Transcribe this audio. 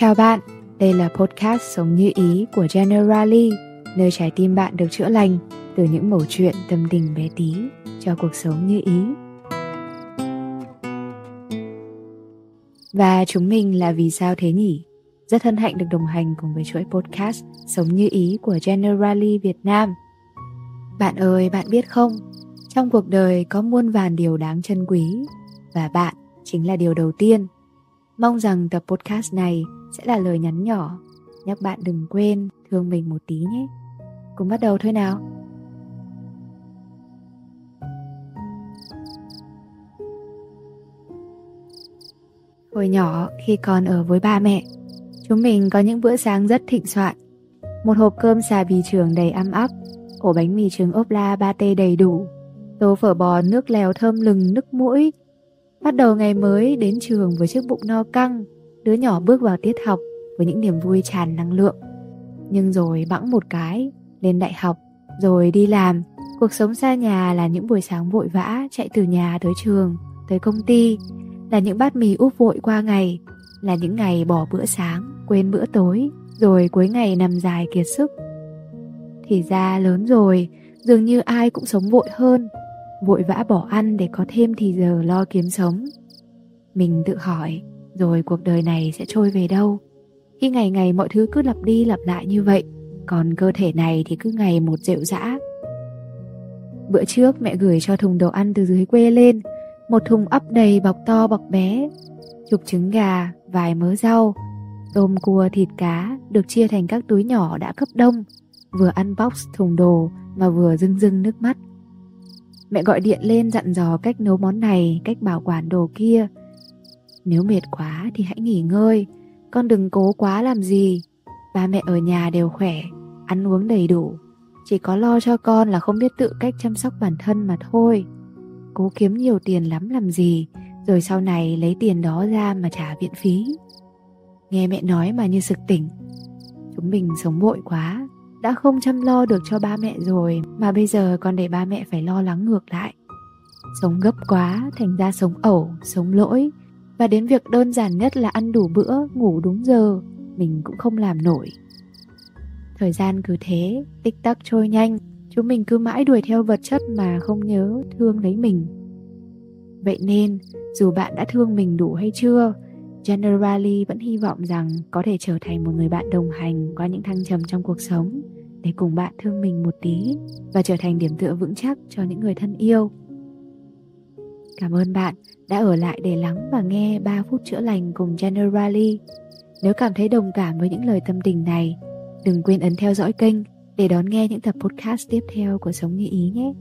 Chào bạn, đây là podcast Sống Như Ý của Generali, nơi trái tim bạn được chữa lành từ những mẩu chuyện tâm tình bé tí cho cuộc sống như ý. Và chúng mình là Vì sao thế nhỉ? Rất hân hạnh được đồng hành cùng với chuỗi podcast Sống Như Ý của Generali Việt Nam. Bạn ơi, bạn biết không? Trong cuộc đời có muôn vàn điều đáng trân quý và bạn chính là điều đầu tiên. Mong rằng tập podcast này sẽ là lời nhắn nhỏ nhắc bạn đừng quên thương mình một tí nhé. Cùng bắt đầu thôi nào. Hồi nhỏ khi còn ở với ba mẹ, chúng mình có những bữa sáng rất thịnh soạn. Một hộp cơm xà bì trường đầy âm ấp, ổ bánh mì trứng ốp la ba tê đầy đủ, tô phở bò nước lèo thơm lừng nức mũi. Bắt đầu ngày mới đến trường với chiếc bụng no căng, đứa nhỏ bước vào tiết học với những niềm vui tràn năng lượng. Nhưng rồi bẵng một cái, lên đại học, rồi đi làm. Cuộc sống xa nhà là những buổi sáng vội vã chạy từ nhà tới trường, tới công ty, là những bát mì úp vội qua ngày, là những ngày bỏ bữa sáng, quên bữa tối, rồi cuối ngày nằm dài kiệt sức. Thì ra lớn rồi, dường như ai cũng sống vội hơn, vội vã bỏ ăn để có thêm thì giờ lo kiếm sống. Mình tự hỏi, rồi cuộc đời này sẽ trôi về đâu? Khi ngày ngày mọi thứ cứ lặp đi lặp lại như vậy, còn cơ thể này thì cứ ngày một rệu rã. Bữa trước mẹ gửi cho thùng đồ ăn từ dưới quê lên, một thùng ấp đầy bọc to bọc bé, chục trứng gà, vài mớ rau, tôm cua thịt cá được chia thành các túi nhỏ đã cấp đông, vừa unbox thùng đồ mà vừa rưng rưng nước mắt. Mẹ gọi điện lên dặn dò cách nấu món này, cách bảo quản đồ kia. Nếu mệt quá thì hãy nghỉ ngơi, con đừng cố quá làm gì. Ba mẹ ở nhà đều khỏe, ăn uống đầy đủ. Chỉ có lo cho con là không biết tự cách chăm sóc bản thân mà thôi. Cố kiếm nhiều tiền lắm làm gì, rồi sau này lấy tiền đó ra mà trả viện phí. Nghe mẹ nói mà như sực tỉnh. Chúng mình sống vội quá, đã không chăm lo được cho ba mẹ rồi mà bây giờ còn để ba mẹ phải lo lắng ngược lại. Sống gấp quá, thành ra sống ẩu, sống lỗi, và đến việc đơn giản nhất là ăn đủ bữa, ngủ đúng giờ, mình cũng không làm nổi. Thời gian cứ thế, tích tắc trôi nhanh, chúng mình cứ mãi đuổi theo vật chất mà không nhớ thương lấy mình. Vậy nên, dù bạn đã thương mình đủ hay chưa, Generally vẫn hy vọng rằng có thể trở thành một người bạn đồng hành qua những thăng trầm trong cuộc sống để cùng bạn thương mình một tí và trở thành điểm tựa vững chắc cho những người thân yêu. Cảm ơn bạn đã ở lại để lắng và nghe 3 phút chữa lành cùng Generali. Nếu cảm thấy đồng cảm với những lời tâm tình này, đừng quên ấn theo dõi kênh để đón nghe những tập podcast tiếp theo của Sống Như Ý nhé.